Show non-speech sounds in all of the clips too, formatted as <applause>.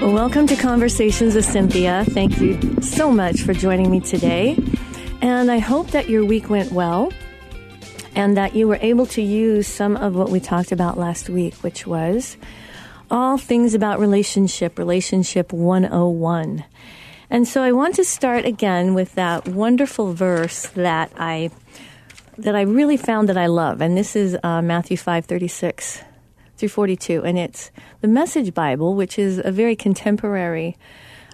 Well, welcome to Conversations with Cinthia. Thank you so much for joining me today. And I hope that your week went well and that you were able to use some of what we talked about last week, which was all things about relationship, relationship 101. And so I want to start again with that wonderful verse that I that I really found that I love, and this is uh, Matthew five thirty six through 42. And it's the Message Bible, which is a very contemporary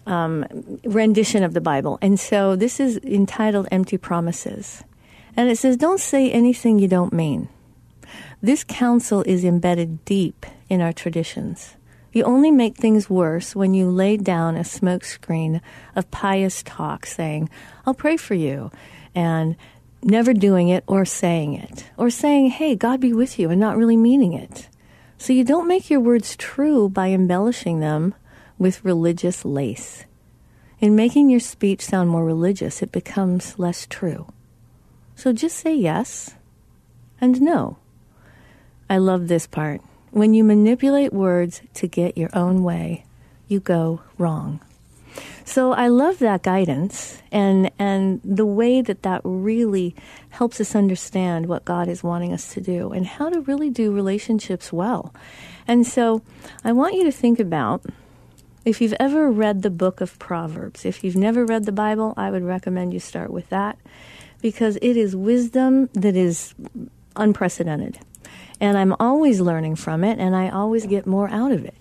um, rendition of the Bible. And so this is entitled Empty Promises. And it says, Don't say anything you don't mean. This counsel is embedded deep in our traditions. You only make things worse when you lay down a smokescreen of pious talk saying, I'll pray for you, and never doing it or saying it, or saying, Hey, God be with you, and not really meaning it. So you don't make your words true by embellishing them with religious lace. In making your speech sound more religious, it becomes less true. So just say yes and no. I love this part. When you manipulate words to get your own way, you go wrong. So I love that guidance and and the way that that really helps us understand what God is wanting us to do and how to really do relationships well. And so I want you to think about if you've ever read the book of Proverbs. If you've never read the Bible, I would recommend you start with that because it is wisdom that is unprecedented. And I'm always learning from it and I always get more out of it.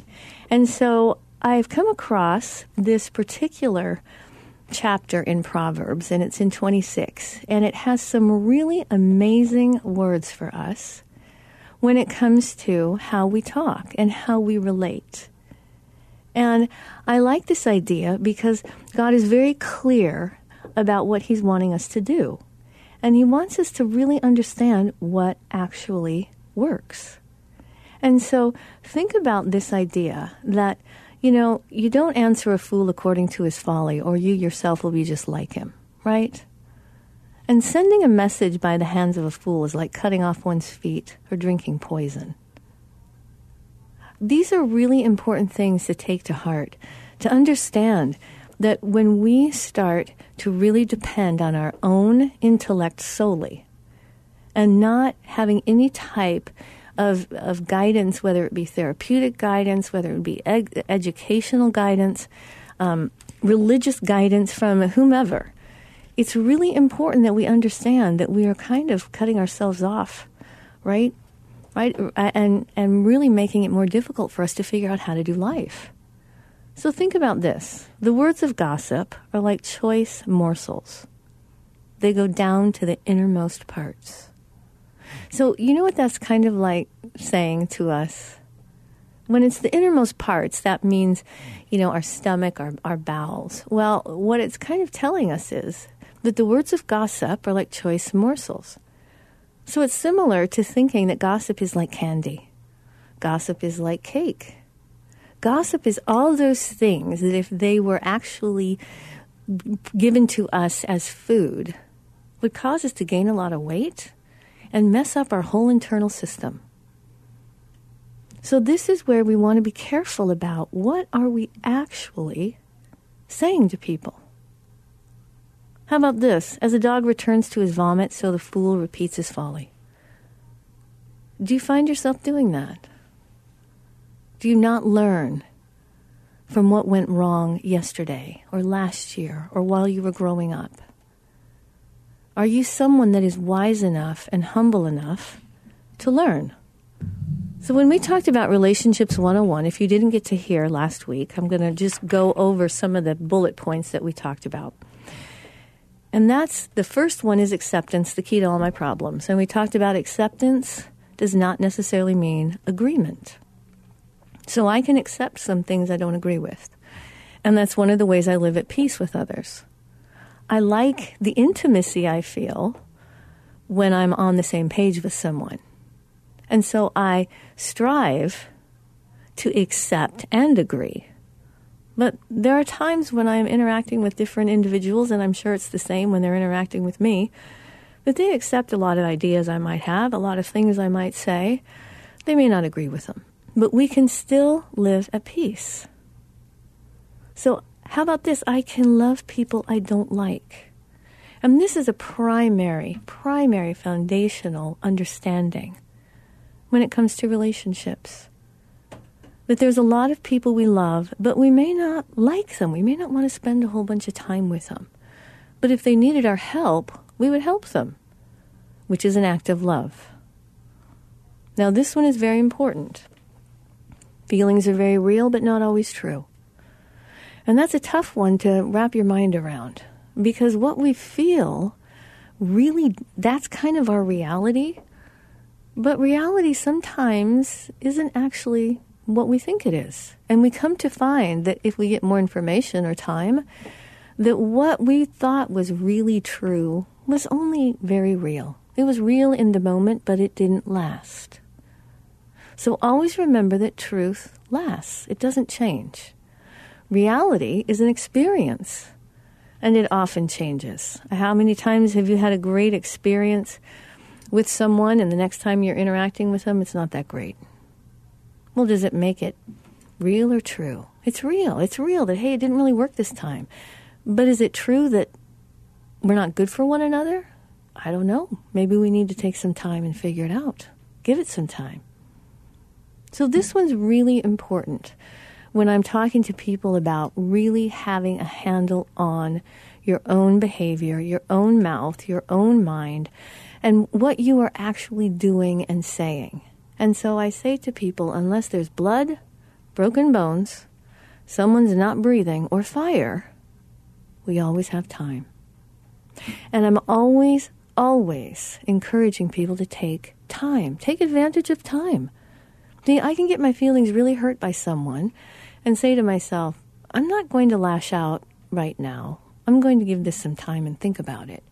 And so I've come across this particular chapter in Proverbs, and it's in 26, and it has some really amazing words for us when it comes to how we talk and how we relate. And I like this idea because God is very clear about what He's wanting us to do. And He wants us to really understand what actually works. And so think about this idea that you know, you don't answer a fool according to his folly, or you yourself will be just like him, right? And sending a message by the hands of a fool is like cutting off one's feet or drinking poison. These are really important things to take to heart, to understand that when we start to really depend on our own intellect solely and not having any type of, of guidance, whether it be therapeutic guidance, whether it be ed- educational guidance, um, religious guidance from whomever. It's really important that we understand that we are kind of cutting ourselves off, right? Right? And, and really making it more difficult for us to figure out how to do life. So think about this the words of gossip are like choice morsels, they go down to the innermost parts. So, you know what that's kind of like saying to us? When it's the innermost parts, that means, you know, our stomach, our, our bowels. Well, what it's kind of telling us is that the words of gossip are like choice morsels. So it's similar to thinking that gossip is like candy, gossip is like cake. Gossip is all those things that if they were actually given to us as food, would cause us to gain a lot of weight and mess up our whole internal system. So this is where we want to be careful about what are we actually saying to people. How about this? As a dog returns to his vomit, so the fool repeats his folly. Do you find yourself doing that? Do you not learn from what went wrong yesterday or last year or while you were growing up? Are you someone that is wise enough and humble enough to learn? So, when we talked about Relationships 101, if you didn't get to hear last week, I'm going to just go over some of the bullet points that we talked about. And that's the first one is acceptance, the key to all my problems. And we talked about acceptance does not necessarily mean agreement. So, I can accept some things I don't agree with. And that's one of the ways I live at peace with others. I like the intimacy I feel when I'm on the same page with someone. And so I strive to accept and agree. But there are times when I'm interacting with different individuals, and I'm sure it's the same when they're interacting with me, that they accept a lot of ideas I might have, a lot of things I might say. They may not agree with them, but we can still live at peace. So, how about this? I can love people I don't like. And this is a primary, primary foundational understanding when it comes to relationships. That there's a lot of people we love, but we may not like them. We may not want to spend a whole bunch of time with them. But if they needed our help, we would help them, which is an act of love. Now, this one is very important. Feelings are very real, but not always true. And that's a tough one to wrap your mind around because what we feel really, that's kind of our reality. But reality sometimes isn't actually what we think it is. And we come to find that if we get more information or time, that what we thought was really true was only very real. It was real in the moment, but it didn't last. So always remember that truth lasts, it doesn't change. Reality is an experience, and it often changes. How many times have you had a great experience with someone and the next time you're interacting with them, it's not that great. Well, does it make it real or true? It's real. It's real that, hey, it didn't really work this time. But is it true that we're not good for one another? I don't know. Maybe we need to take some time and figure it out. Give it some time. So, this one's really important when I'm talking to people about really having a handle on your own behavior, your own mouth, your own mind, and what you are actually doing and saying. And so I say to people unless there's blood, broken bones, someone's not breathing, or fire, we always have time. And I'm always, always encouraging people to take time. Take advantage of time. See, I can get my feelings really hurt by someone and say to myself, I'm not going to lash out right now. I'm going to give this some time and think about it.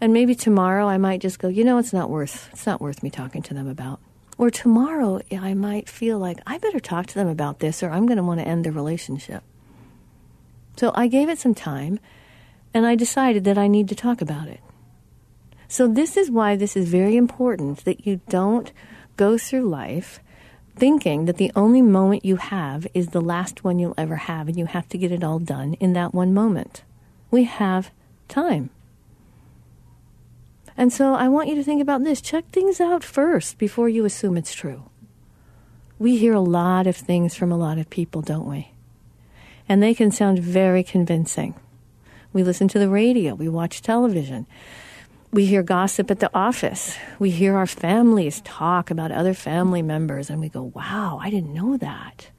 And maybe tomorrow I might just go, you know, it's not worth it's not worth me talking to them about. Or tomorrow I might feel like I better talk to them about this or I'm going to want to end the relationship. So I gave it some time and I decided that I need to talk about it. So this is why this is very important that you don't go through life thinking that the only moment you have is the last one you'll ever have and you have to get it all done in that one moment. We have time. And so I want you to think about this. Check things out first before you assume it's true. We hear a lot of things from a lot of people, don't we? And they can sound very convincing. We listen to the radio, we watch television, we hear gossip at the office, we hear our families talk about other family members, and we go, wow, I didn't know that.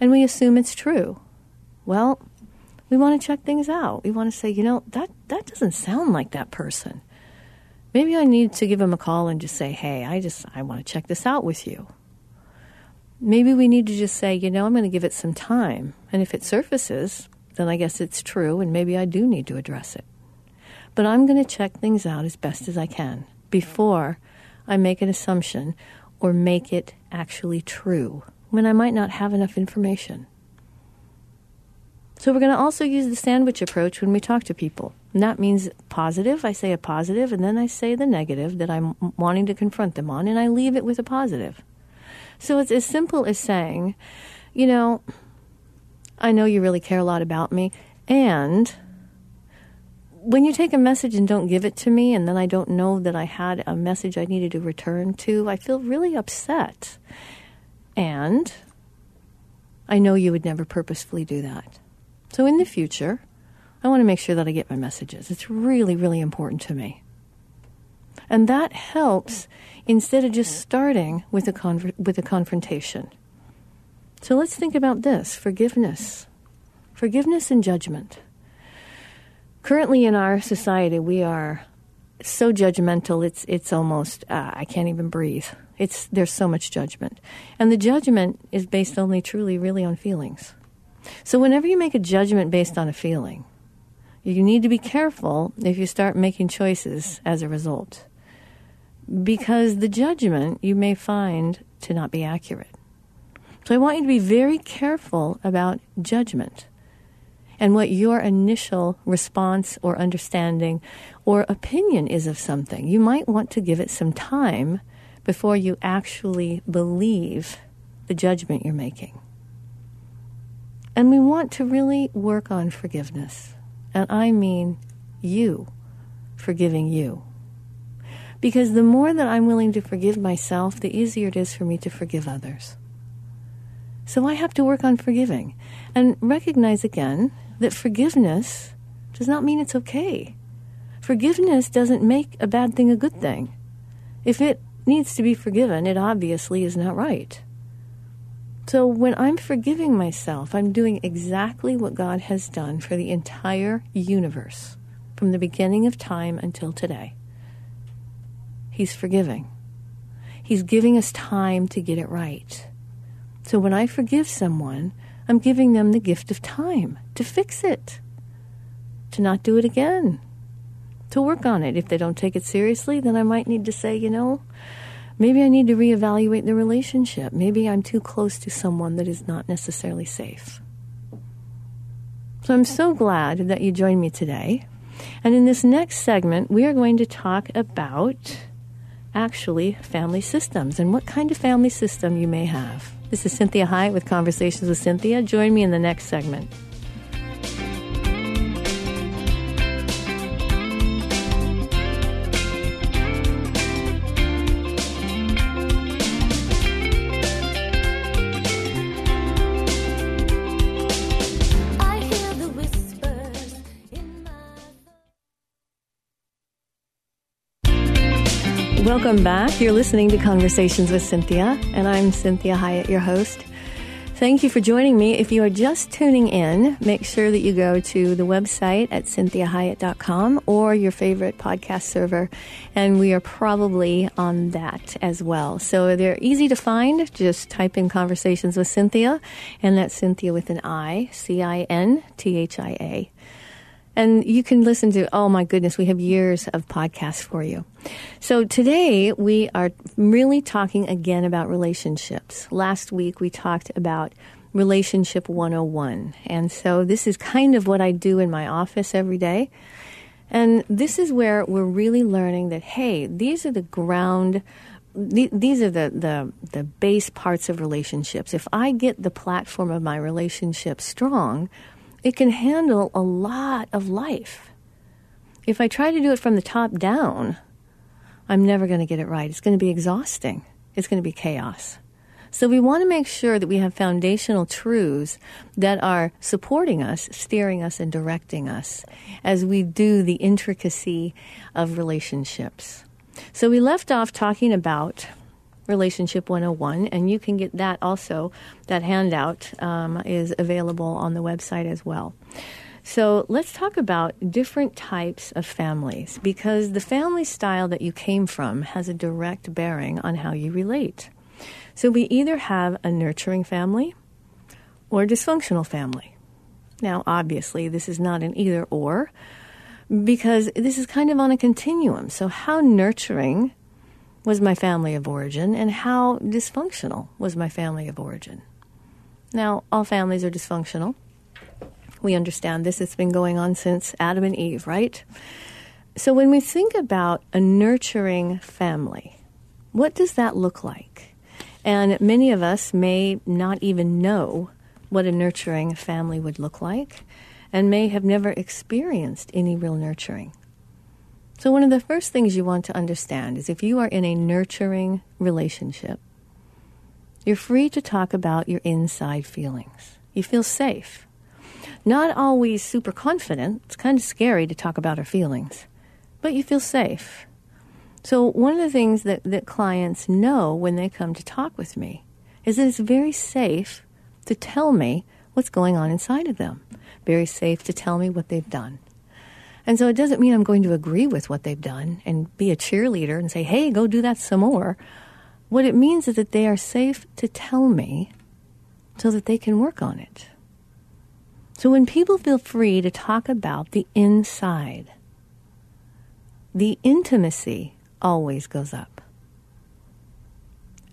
and we assume it's true. Well, we want to check things out. We want to say, you know, that, that doesn't sound like that person. Maybe I need to give them a call and just say, hey, I just, I want to check this out with you. Maybe we need to just say, you know, I'm going to give it some time. And if it surfaces, then I guess it's true, and maybe I do need to address it. But I'm going to check things out as best as I can before I make an assumption or make it actually true when I might not have enough information. So we're going to also use the sandwich approach when we talk to people. And that means positive. I say a positive, and then I say the negative that I'm wanting to confront them on, and I leave it with a positive. So it's as simple as saying, you know, I know you really care a lot about me, and when you take a message and don't give it to me, and then I don't know that I had a message I needed to return to, I feel really upset. And I know you would never purposefully do that. So in the future, I want to make sure that I get my messages. It's really, really important to me. And that helps instead of just starting with a, con- with a confrontation. So let's think about this forgiveness. Forgiveness and judgment. Currently in our society, we are so judgmental, it's, it's almost, uh, I can't even breathe. It's, there's so much judgment. And the judgment is based only truly, really on feelings. So whenever you make a judgment based on a feeling, you need to be careful if you start making choices as a result. Because the judgment you may find to not be accurate. So I want you to be very careful about judgment and what your initial response or understanding or opinion is of something. You might want to give it some time before you actually believe the judgment you're making. And we want to really work on forgiveness. And I mean you forgiving you. Because the more that I'm willing to forgive myself, the easier it is for me to forgive others. So I have to work on forgiving and recognize again that forgiveness does not mean it's okay. Forgiveness doesn't make a bad thing a good thing. If it needs to be forgiven, it obviously is not right. So when I'm forgiving myself, I'm doing exactly what God has done for the entire universe from the beginning of time until today. He's forgiving. He's giving us time to get it right. So when I forgive someone, I'm giving them the gift of time to fix it, to not do it again, to work on it. If they don't take it seriously, then I might need to say, you know, Maybe I need to reevaluate the relationship. Maybe I'm too close to someone that is not necessarily safe. So I'm so glad that you joined me today. And in this next segment, we are going to talk about actually family systems and what kind of family system you may have. This is Cinthia Hiett with Conversations with Cinthia. Join me in the next segment. Welcome back. You're listening to Conversations with Cinthia, and I'm Cinthia Hiett, your host. Thank you for joining me. If you are just tuning in, make sure that you go to the website at cinthiahiett.com or your favorite podcast server, and we are probably on that as well. So they're easy to find. Just type in Conversations with Cinthia, and that's Cinthia with an I, C I N T H I A. And you can listen to, oh my goodness, we have years of podcasts for you. So today we are really talking again about relationships. Last week we talked about Relationship 101. And so this is kind of what I do in my office every day. And this is where we're really learning that, hey, these are the ground these are the, the, the base parts of relationships. If I get the platform of my relationship strong, it can handle a lot of life. If I try to do it from the top down, I'm never going to get it right. It's going to be exhausting. It's going to be chaos. So we want to make sure that we have foundational truths that are supporting us, steering us, and directing us as we do the intricacy of relationships. So we left off talking about Relationship 101, and you can get that also. That handout um, is available on the website as well. So let's talk about different types of families because the family style that you came from has a direct bearing on how you relate. So we either have a nurturing family or dysfunctional family. Now, obviously, this is not an either or because this is kind of on a continuum. So, how nurturing was my family of origin and how dysfunctional was my family of origin? Now, all families are dysfunctional. We understand this. It's been going on since Adam and Eve, right? So when we think about a nurturing family, what does that look like? And many of us may not even know what a nurturing family would look like and may have never experienced any real nurturing. So, one of the first things you want to understand is if you are in a nurturing relationship, you're free to talk about your inside feelings. You feel safe not always super confident. It's kind of scary to talk about our feelings, but you feel safe. So, one of the things that, that clients know when they come to talk with me is that it's very safe to tell me what's going on inside of them, very safe to tell me what they've done. And so it doesn't mean I'm going to agree with what they've done and be a cheerleader and say, hey, go do that some more. What it means is that they are safe to tell me so that they can work on it. So when people feel free to talk about the inside, the intimacy always goes up.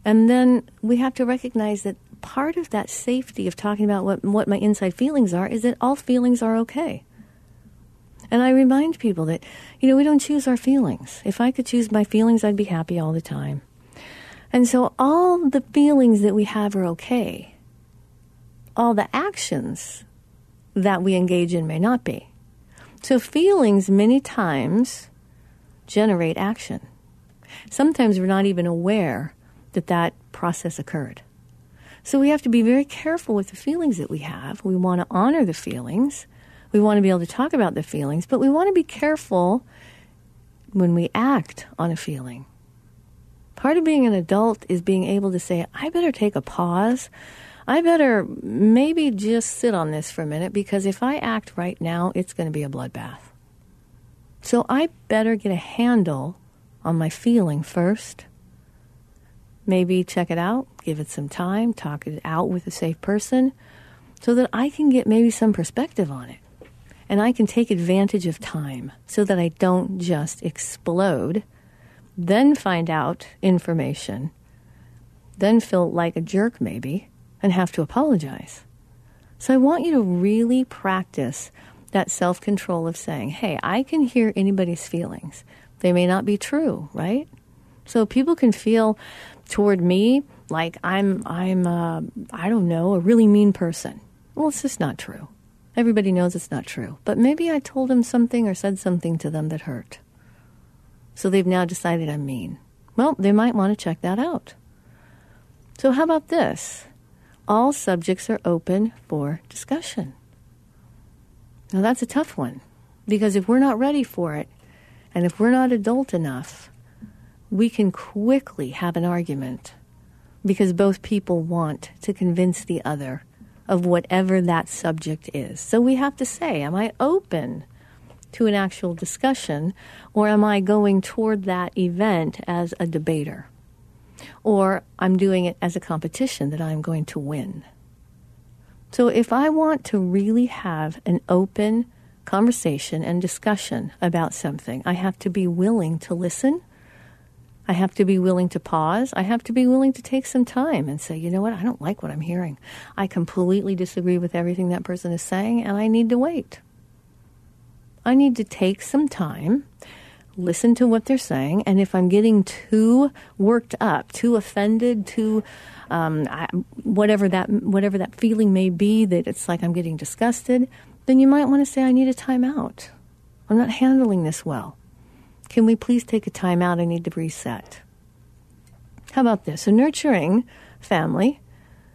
And then we have to recognize that part of that safety of talking about what, what my inside feelings are is that all feelings are okay. And I remind people that, you know, we don't choose our feelings. If I could choose my feelings, I'd be happy all the time. And so all the feelings that we have are okay. All the actions that we engage in may not be. So, feelings many times generate action. Sometimes we're not even aware that that process occurred. So, we have to be very careful with the feelings that we have. We want to honor the feelings. We want to be able to talk about the feelings, but we want to be careful when we act on a feeling. Part of being an adult is being able to say, I better take a pause I better maybe just sit on this for a minute because if I act right now, it's going to be a bloodbath. So I better get a handle on my feeling first. Maybe check it out, give it some time, talk it out with a safe person so that I can get maybe some perspective on it. And I can take advantage of time so that I don't just explode, then find out information, then feel like a jerk maybe and have to apologize. So I want you to really practice that self control of saying, hey, I can hear anybody's feelings. They may not be true, right? So people can feel toward me like I'm, I'm, uh, I don't know, a really mean person. Well, it's just not true. Everybody knows it's not true. But maybe I told them something or said something to them that hurt. So they've now decided I'm mean. Well, they might want to check that out. So, how about this? all subjects are open for discussion. Now, that's a tough one because if we're not ready for it and if we're not adult enough, we can quickly have an argument because both people want to convince the other of whatever that subject is. So we have to say, am I open to an actual discussion or am I going toward that event as a debater? or I'm doing it as a competition that I'm going to win. So if I want to really have an open conversation and discussion about something, I have to be willing to listen. I have to be willing to pause. I have to be willing to take some time and say, you know what, I don't like what I'm hearing. I completely disagree with everything that person is saying, and I need to wait. I need to take some time listen to what they're saying, and if I'm getting too worked up, too offended, too um, I, whatever that whatever that feeling may be, that it's like I'm getting disgusted, then you might want to say, "I need a timeout. I'm not handling this well. Can we please take a timeout? I need to reset." How about this? A nurturing family,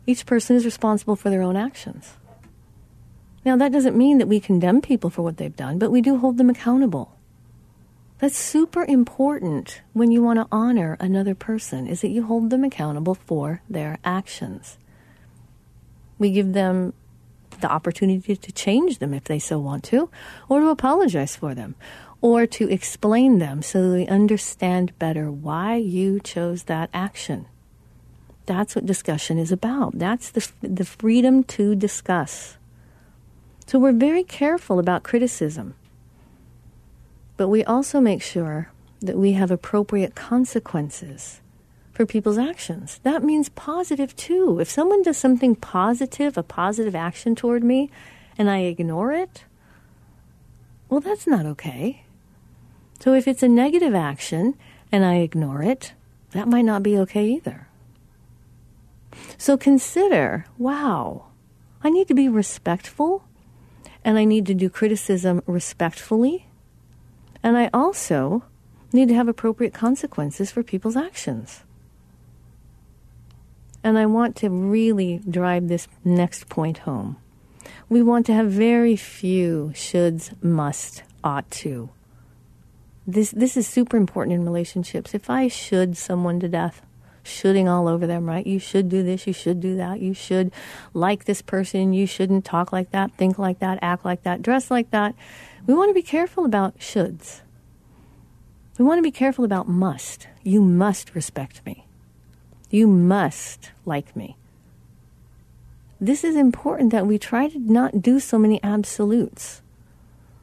each person is responsible for their own actions. Now, that doesn't mean that we condemn people for what they've done, but we do hold them accountable. That's super important when you want to honor another person is that you hold them accountable for their actions. We give them the opportunity to change them if they so want to, or to apologize for them, or to explain them so they understand better why you chose that action. That's what discussion is about. That's the, the freedom to discuss. So we're very careful about criticism. But we also make sure that we have appropriate consequences for people's actions. That means positive too. If someone does something positive, a positive action toward me, and I ignore it, well, that's not okay. So if it's a negative action and I ignore it, that might not be okay either. So consider wow, I need to be respectful and I need to do criticism respectfully and I also need to have appropriate consequences for people's actions. And I want to really drive this next point home. We want to have very few shoulds, must, ought to. This, this is super important in relationships. If I should someone to death, shooting all over them, right? You should do this, you should do that, you should like this person, you shouldn't talk like that, think like that, act like that, dress like that. We want to be careful about shoulds. We want to be careful about must. You must respect me. You must like me. This is important that we try to not do so many absolutes.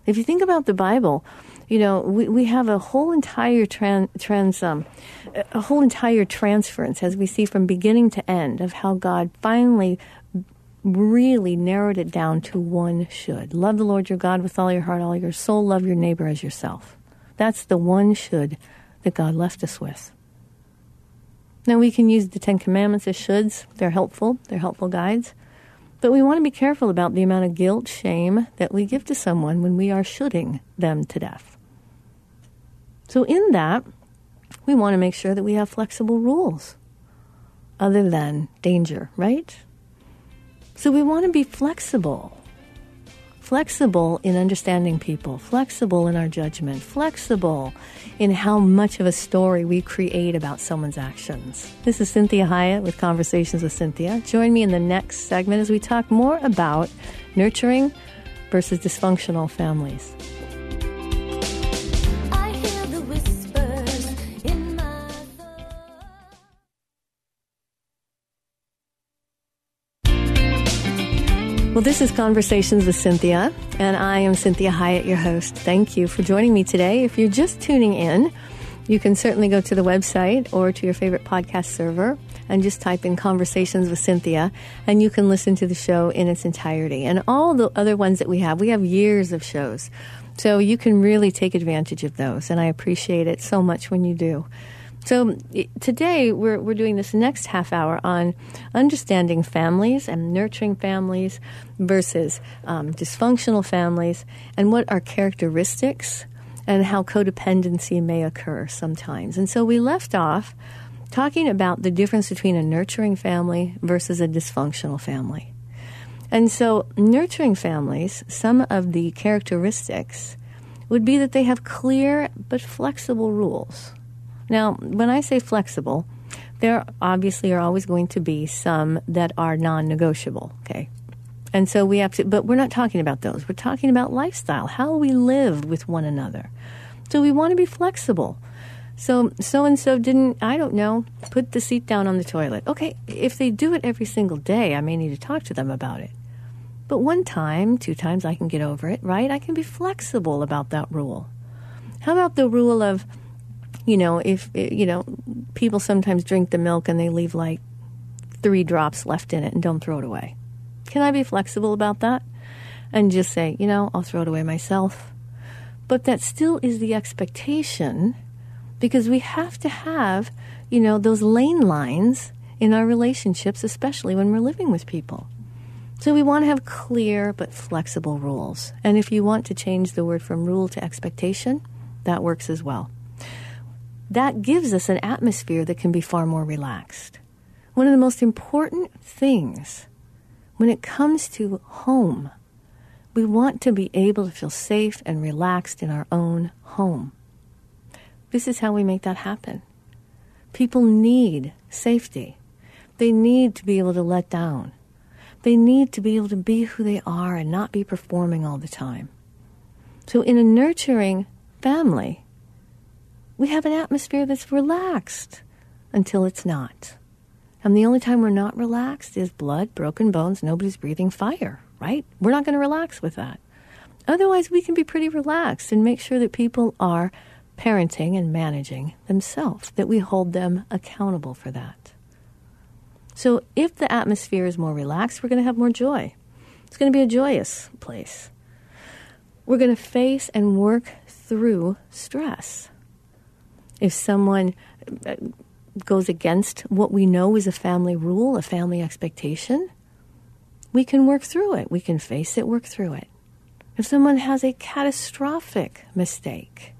If you think about the Bible, you know, we, we have a whole entire tran, trans, um, a whole entire transference as we see from beginning to end of how God finally really narrowed it down to one should. Love the Lord your God with all your heart, all your soul, love your neighbor as yourself. That's the one should that God left us with. Now, we can use the Ten Commandments as shoulds. They're helpful, they're helpful guides. But we want to be careful about the amount of guilt, shame that we give to someone when we are shoulding them to death. So, in that, we want to make sure that we have flexible rules other than danger, right? So, we want to be flexible flexible in understanding people, flexible in our judgment, flexible in how much of a story we create about someone's actions. This is Cinthia Hiett with Conversations with Cinthia. Join me in the next segment as we talk more about nurturing versus dysfunctional families. Well, this is Conversations with Cinthia, and I am Cinthia Hiett, your host. Thank you for joining me today. If you're just tuning in, you can certainly go to the website or to your favorite podcast server and just type in Conversations with Cinthia, and you can listen to the show in its entirety. And all the other ones that we have, we have years of shows. So you can really take advantage of those, and I appreciate it so much when you do. So today we're, we're doing this next half hour on understanding families and nurturing families versus um, dysfunctional families and what are characteristics and how codependency may occur sometimes. And so we left off talking about the difference between a nurturing family versus a dysfunctional family. And so, nurturing families, some of the characteristics would be that they have clear but flexible rules. Now, when I say flexible, there obviously are always going to be some that are non negotiable, okay? And so we have to, but we're not talking about those. We're talking about lifestyle, how we live with one another. So we want to be flexible. So so and so didn't, I don't know, put the seat down on the toilet. Okay, if they do it every single day, I may need to talk to them about it. But one time, two times, I can get over it, right? I can be flexible about that rule. How about the rule of, you know, if, eh, you know, people sometimes drink the milk and they leave like three drops left in it and don't throw it away. Can I be flexible about that? And just say, you know, I'll throw it away myself. But that still is the expectation because we have to have, you know, those lane lines in our relationships, especially when we're living with people. So we want to have clear but flexible rules. And if you want to change the word from rule to expectation, that works as well that gives us an atmosphere that can be far more relaxed. One of the most important things when it comes to home, we want to be able to feel safe and relaxed in our own home. This is how we make that happen. People need safety. They need to be able to let down. They need to be able to be who they are and not be performing all the time. So, in a nurturing family, we have an atmosphere that's relaxed until it's not. And the only time we're not relaxed is blood, broken bones, nobody's breathing fire, right? We're not going to relax with that. Otherwise, we can be pretty relaxed and make sure that people are parenting and managing themselves, that we hold them accountable for that. So, if the atmosphere is more relaxed, we're going to have more joy. It's going to be a joyous place. We're going to face and work through stress. If someone uh, goes against what we know is a family rule, a family expectation, we can work through it. We can face it, work through it. If someone has a catastrophic mistake,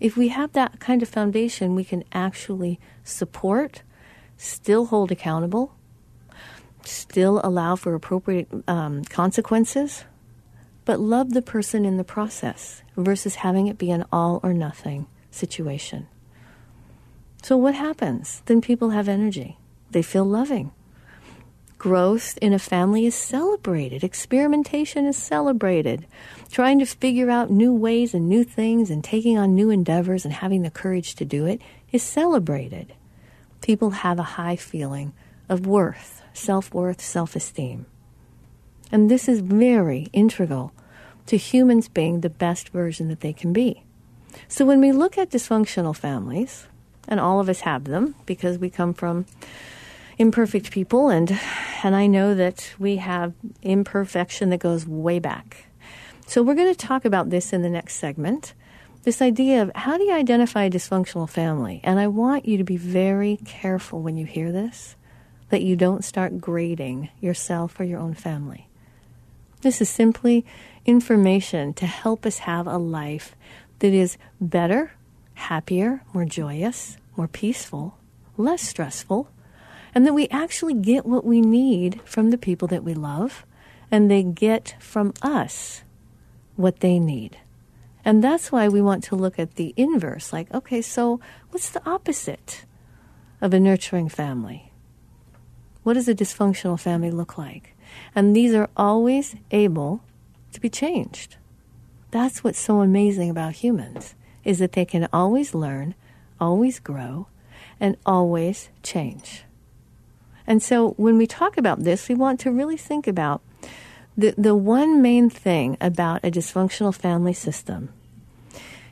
if we have that kind of foundation, we can actually support, still hold accountable, still allow for appropriate um, consequences, but love the person in the process versus having it be an all or nothing situation. So, what happens? Then people have energy, they feel loving. Growth in a family is celebrated. Experimentation is celebrated. Trying to figure out new ways and new things and taking on new endeavors and having the courage to do it is celebrated. People have a high feeling of worth, self worth, self esteem. And this is very integral to humans being the best version that they can be. So when we look at dysfunctional families, and all of us have them because we come from imperfect people and and I know that we have imperfection that goes way back. So we're going to talk about this in the next segment. This idea of how do you identify a dysfunctional family? And I want you to be very careful when you hear this that you don't start grading yourself or your own family. This is simply information to help us have a life that is better, happier, more joyous, more peaceful, less stressful, and that we actually get what we need from the people that we love, and they get from us what they need. And that's why we want to look at the inverse like, okay, so what's the opposite of a nurturing family? What does a dysfunctional family look like? And these are always able to be changed. That's what's so amazing about humans is that they can always learn, always grow, and always change. And so when we talk about this, we want to really think about the, the one main thing about a dysfunctional family system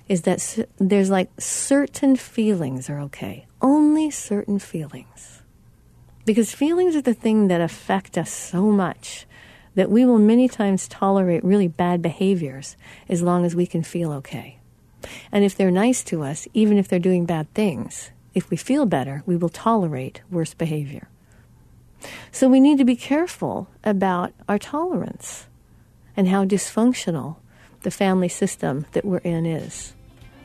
is that there's like certain feelings are okay. Only certain feelings. Because feelings are the thing that affect us so much that we will many times tolerate really bad behaviors as long as we can feel okay. And if they're nice to us, even if they're doing bad things, if we feel better, we will tolerate worse behavior. So we need to be careful about our tolerance and how dysfunctional the family system that we're in is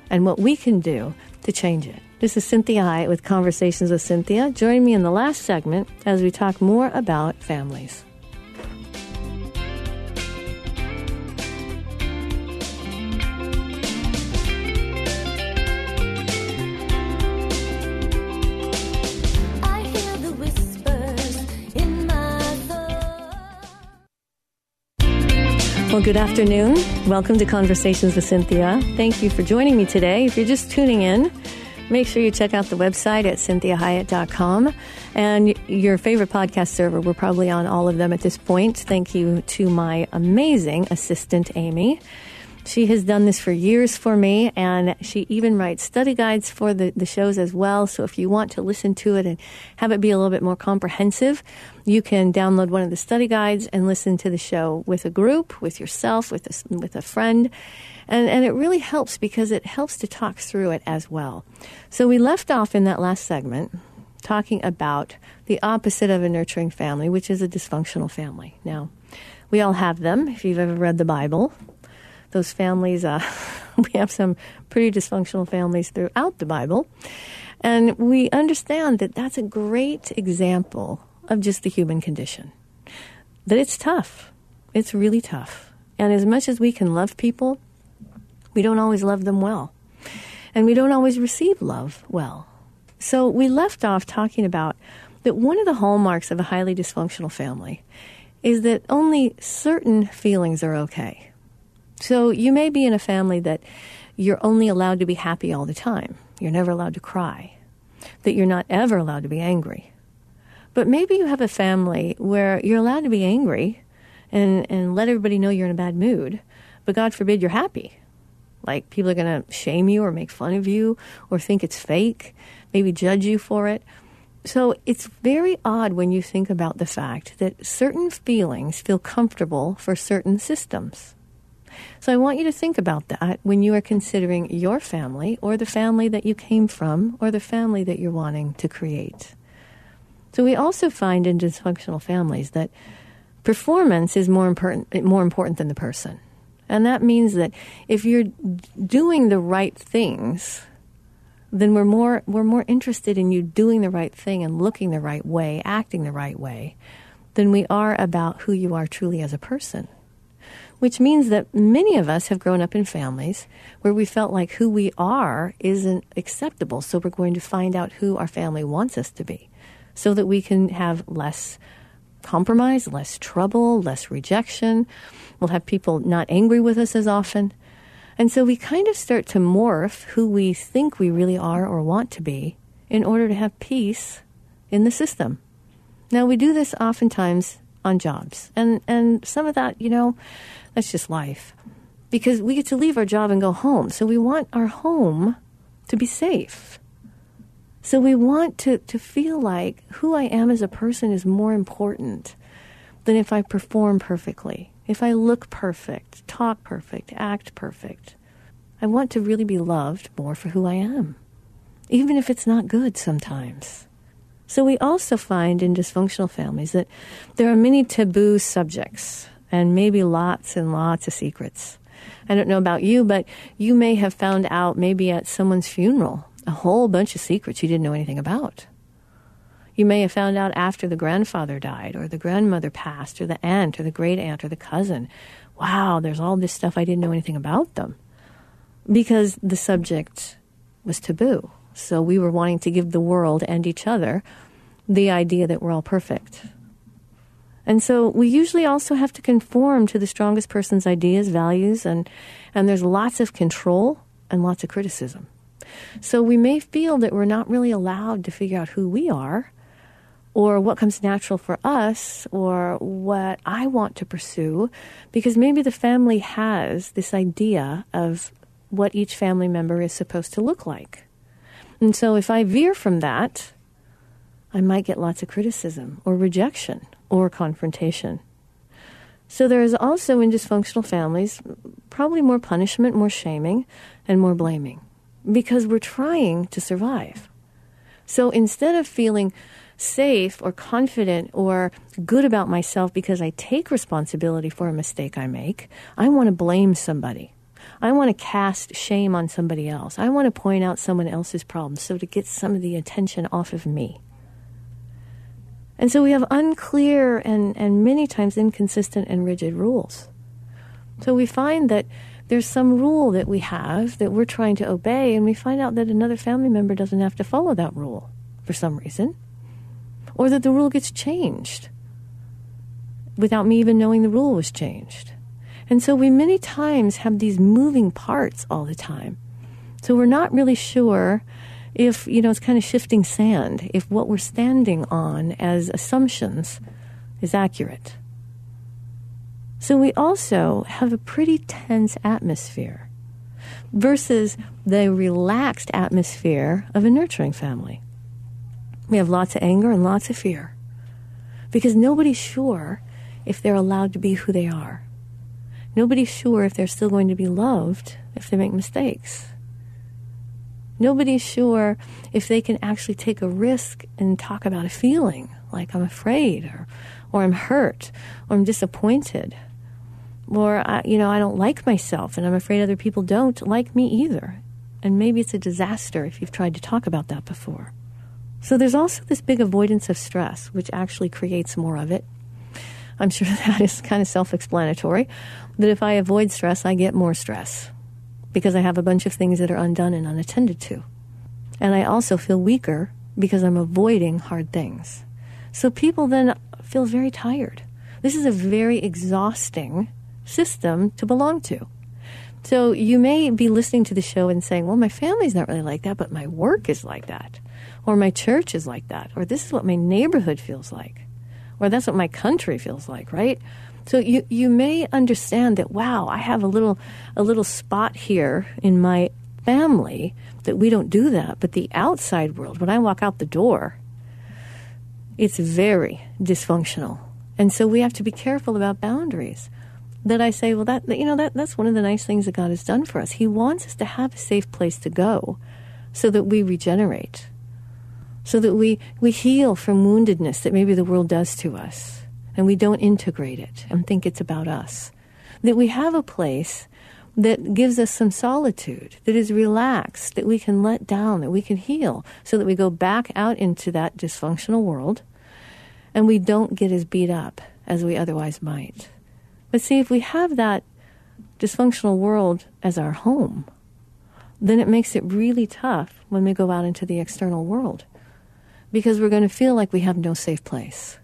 and what we can do to change it. This is Cinthia Hiett with Conversations with Cinthia. Join me in the last segment as we talk more about families. Well, good afternoon. Welcome to Conversations with Cinthia. Thank you for joining me today. If you're just tuning in, make sure you check out the website at cinthiahiett.com and your favorite podcast server. We're probably on all of them at this point. Thank you to my amazing assistant, Amy. She has done this for years for me, and she even writes study guides for the, the shows as well. So if you want to listen to it and have it be a little bit more comprehensive, you can download one of the study guides and listen to the show with a group, with yourself, with a, with a friend. And, and it really helps because it helps to talk through it as well. So we left off in that last segment talking about the opposite of a nurturing family, which is a dysfunctional family. Now, we all have them if you've ever read the Bible those families, uh, <laughs> we have some pretty dysfunctional families throughout the Bible. And we understand that that's a great example of just the human condition. That it's tough. It's really tough. And as much as we can love people, we don't always love them well. and we don't always receive love well. So we left off talking about that one of the hallmarks of a highly dysfunctional family is that only certain feelings are okay. So you may be in a family that you're only allowed to be happy all the time. You're never allowed to cry. That you're not ever allowed to be angry. But maybe you have a family where you're allowed to be angry and, and let everybody know you're in a bad mood, but God forbid you're happy. Like people are going to shame you or make fun of you or think it's fake, maybe judge you for it. So it's very odd when you think about the fact that certain feelings feel comfortable for certain systems. So I want you to think about that when you are considering your family or the family that you came from or the family that you're wanting to create. So we also find in dysfunctional families that performance is more important, more important than the person. And that means that if you're doing the right things, then we're more we're more interested in you doing the right thing and looking the right way, acting the right way, than we are about who you are truly as a person. Which means that many of us have grown up in families where we felt like who we are isn't acceptable, so we're going to find out who our family wants us to be, so that we can have less compromise, less trouble, less rejection. We'll have people not angry with us as often. And so we kind of start to morph who we think we really are or want to be in order to have peace in the system. Now, we do this oftentimes on jobs. And, and some of that, you know, that's just life. Because we get to leave our job and go home. So we want our home to be safe. So we want to, to feel like who I am as a person is more important than if I perform perfectly if I look perfect, talk perfect, act perfect. I want to really be loved more for who I am, even if it's not good sometimes. So we also find in dysfunctional families that there are many taboo subjects and maybe lots and lots of secrets. I don't know about you, but you may have found out maybe at someone's funeral a whole bunch of secrets you didn't know anything about. You may have found out after the grandfather died, or the grandmother passed, or the aunt, or the great aunt, or the cousin. Wow, there's all this stuff I didn't know anything about them. Because the subject was taboo. So we were wanting to give the world and each other the idea that we're all perfect. And so we usually also have to conform to the strongest person's ideas, values, and, and there's lots of control and lots of criticism. So we may feel that we're not really allowed to figure out who we are or what comes natural for us or what I want to pursue because maybe the family has this idea of what each family member is supposed to look like. And so if I veer from that, I might get lots of criticism or rejection or confrontation. So there is also in dysfunctional families probably more punishment, more shaming, and more blaming because we're trying to survive. So instead of feeling safe or confident or good about myself because I take responsibility for a mistake I make. I want to blame somebody. I want to cast shame on somebody else. I want to point out someone else's problems so to get some of the attention off of me. And so we have unclear and, and many times inconsistent and rigid rules. So we find that there's some rule that we have that we're trying to obey, and we find out that another family member doesn't have to follow that rule for some reason or that the rule gets changed without me even knowing the rule was changed. And so we many times have these moving parts all the time. So we're not really sure if, you know, it's kind of shifting sand, if what we're standing on as assumptions is accurate. So we also have a pretty tense atmosphere versus the relaxed atmosphere of a nurturing family. We have lots of anger and lots of fear because nobody's sure if they're allowed to be who they are. Nobody's sure if they're still going to be loved if they make mistakes. Nobody's sure if they can actually take a risk and talk about a feeling like I'm afraid or, or I'm hurt or I'm disappointed or I, you know I don't like myself and I'm afraid other people don't like me either. And maybe it's a disaster if you've tried to talk about that before. So there's also this big avoidance of stress, which actually creates more of it. I'm sure <laughs> that is kind of self explanatory. That if I avoid stress, I get more stress. because I have a bunch of things that are undone and unattended to. And I also feel weaker because I'm avoiding hard things. So people then feel very tired. This is a very exhausting system to belong to. So you may be listening to the show and saying, well, my family's not really like that, but my work is like that. Or my church is like that. Or this is what my neighborhood feels like. Or that's what my country feels like, right? So you, you may understand that, wow, I have a little, a little spot here in my family that we don't do that. But the outside world, when I walk out the door, it's very dysfunctional. And so we have to be careful about boundaries. That I say, well, that, you know, that, that's one of the nice things that God has done for us. He wants us to have a safe place to go so that we regenerate, so that we, we heal from woundedness that maybe the world does to us, and we don't integrate it and think it's about us. That we have a place that gives us some solitude, that is relaxed, that we can let down, that we can heal, so that we go back out into that dysfunctional world and we don't get as beat up as we otherwise might. But see, if we have that dysfunctional world as our home, then it makes it really tough when we go out into the external world because we're going to feel like we have no safe place.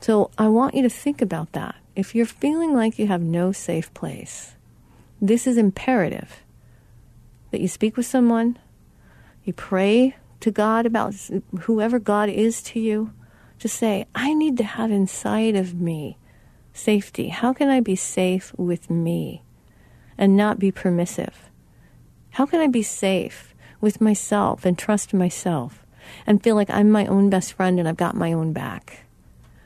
So I want you to think about that. If you're feeling like you have no safe place, this is imperative that you speak with someone, you pray to God about whoever God is to you, to say, I need to have inside of me safety. How can I be safe with me and not be permissive? How can I be safe with myself and trust myself and feel like I'm my own best friend and I've got my own back?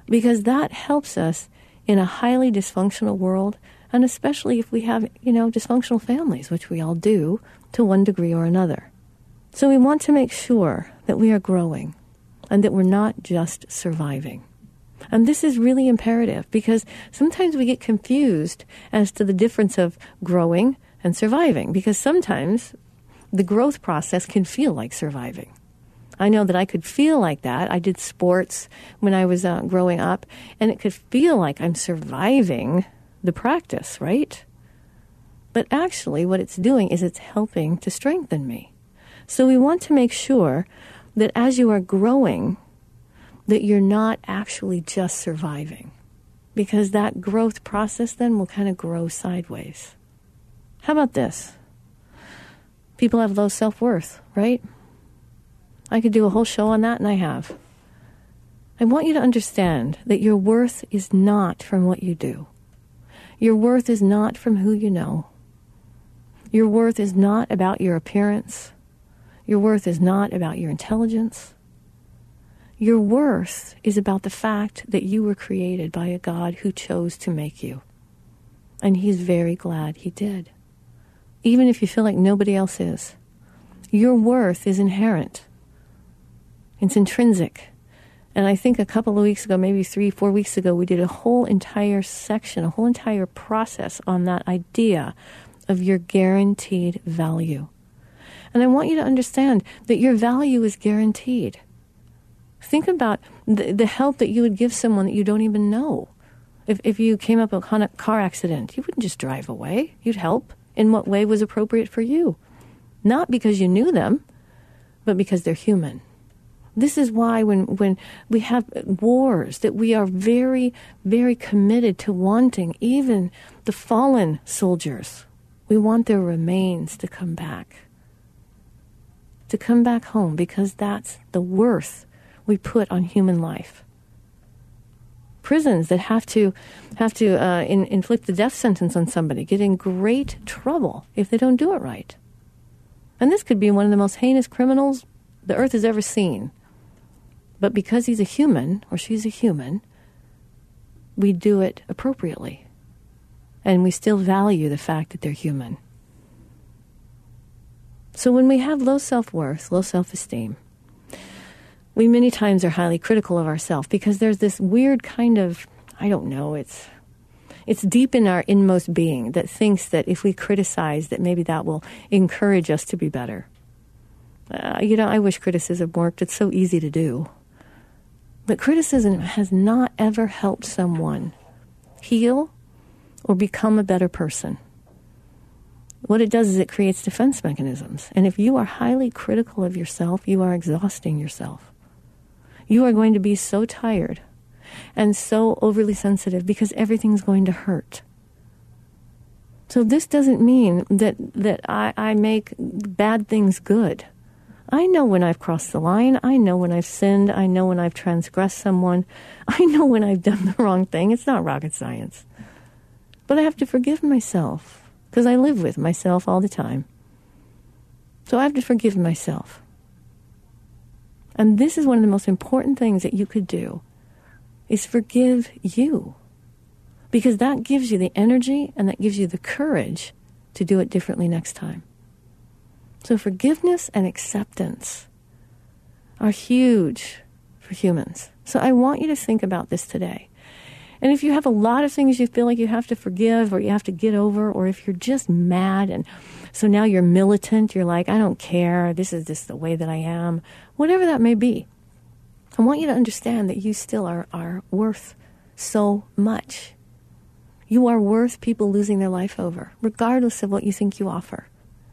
Because that helps us in a highly dysfunctional world, and especially if we have, you know, dysfunctional families, which we all do to one degree or another. So we want to make sure that we are growing and that we're not just surviving. And this is really imperative because sometimes we get confused as to the difference of growing and surviving because sometimes the growth process can feel like surviving. I know that I could feel like that. I did sports when I was uh, growing up, and it could feel like I'm surviving the practice, right? But actually, what it's doing is it's helping to strengthen me. So we want to make sure that as you are growing, that you're not actually just surviving. Because that growth process then will kind of grow sideways. How about this? People have low self worth, right? I could do a whole show on that, and I have. I want you to understand that your worth is not from what you do. Your worth is not from who you know. Your worth is not about your appearance. Your worth is not about your intelligence. Your worth is about the fact that you were created by a God who chose to make you. And He's very glad He did. Even if you feel like nobody else is, your worth is inherent, it's intrinsic. And I think a couple of weeks ago, maybe three, four weeks ago, we did a whole entire section, a whole entire process on that idea of your guaranteed value. And I want you to understand that your value is guaranteed. Think about the, the help that you would give someone that you don't even know. If, if you came up on a car accident, you wouldn't just drive away. You'd help in what way was appropriate for you. Not because you knew them, but because they're human. This is why when, when we have wars that we are very, very committed to wanting even the fallen soldiers. We want their remains to come back to come back home because that's the worth we put on human life. Prisons that have to have to uh, in, inflict the death sentence on somebody get in great trouble if they don't do it right. And this could be one of the most heinous criminals the earth has ever seen. But because he's a human or she's a human, we do it appropriately. And we still value the fact that they're human. So when we have low self worth, low self esteem, we many times are highly critical of ourselves because there's this weird kind of, I don't know, it's it's deep in our inmost being that thinks that if we criticize that maybe that will encourage us to be better. Uh, you know, I wish criticism worked. It's so easy to do. But criticism has not ever helped someone heal or become a better person. what it does is it creates defense mechanisms. And if you are highly critical of yourself, you are exhausting yourself. You are going to be so tired and so overly sensitive because everything's going to hurt. So this doesn't mean that, that I, I make bad things good. I know when I've crossed the line. I know when I've sinned. I know when I've transgressed someone. <laughs> I know when I've done the wrong thing. It's not rocket science. But I have to forgive myself because I live with myself all the time. So I have to forgive myself. And this is one of the most important things that you could do is forgive you. Because that gives you the energy and that gives you the courage to do it differently next time. So forgiveness and acceptance are huge for humans. So I want you to think about this today. And if you have a lot of things you feel like you have to forgive or you have to get over, or if you're just mad and so now you're militant, you're like, I don't care, this is just the way that I am, whatever that may be, I want you to understand that you still are, are worth so much. You are worth people losing their life over, regardless of what you think you offer.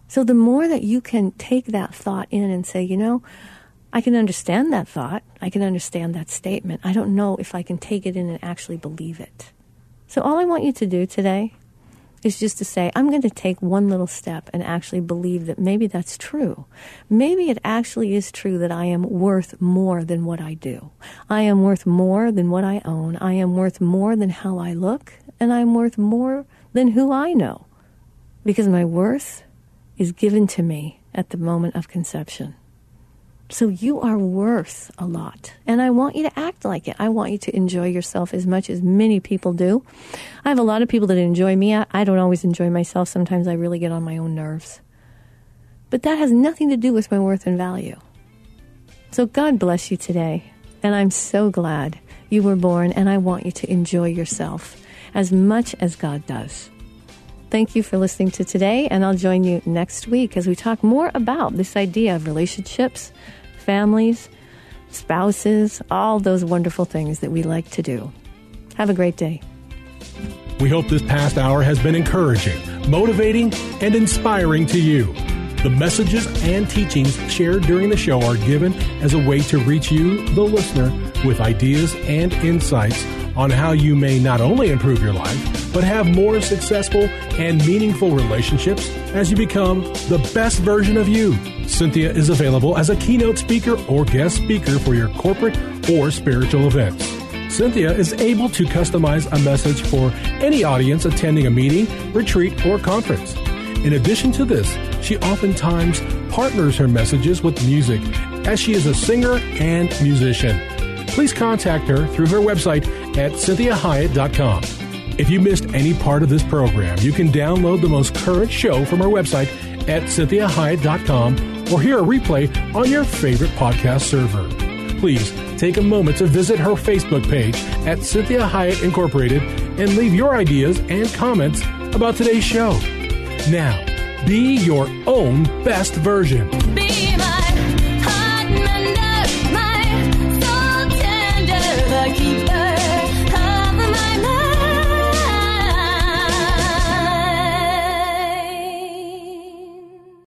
So the more that you can take that thought in and say, you know, I can understand that thought. I can understand that statement. I don't know if I can take it in and actually believe it. So all I want you to do today is just to say, I'm going to take one little step and actually believe that maybe that's true. Maybe it actually is true that I am worth more than what I do. I am worth more than what I own. I am worth more than how I look. And I'm worth more than who I know. Because my worth is given to me at the moment of conception. So you are worth a lot. And I want you to act like it. I want you to enjoy yourself as much as many people do. I have a lot of people that enjoy me. I don't always enjoy myself. Sometimes I really get on my own nerves. But that has nothing to do with my worth and value. So God bless you today. And I'm so glad you were born, and I want you to enjoy yourself as much as God does. Thank you for listening to today, and I'll join you next week as we talk more about this idea of relationships, families, spouses, all those wonderful things that we like to do. Have a great day. We hope this past hour has been encouraging, motivating, and inspiring to you. The messages and teachings shared during the show are given as a way to reach you, the listener, with ideas and insights on how you may not only improve your life, but have more successful and meaningful relationships as you become the best version of you. Cinthia is available as a keynote speaker or guest speaker for your corporate or spiritual events. Cinthia is able to customize a message for any audience attending a meeting, retreat, or conference. In addition to this, she oftentimes partners her messages with music as she is a singer and musician please contact her through her website at cinthiahiett.com. If you missed any part of this program, you can download the most current show from our website at cinthiahiett.com or hear a replay on your favorite podcast server. Please take a moment to visit her Facebook page at Cinthia Hiett Incorporated and leave your ideas and comments about today's show. Now, be your own best version.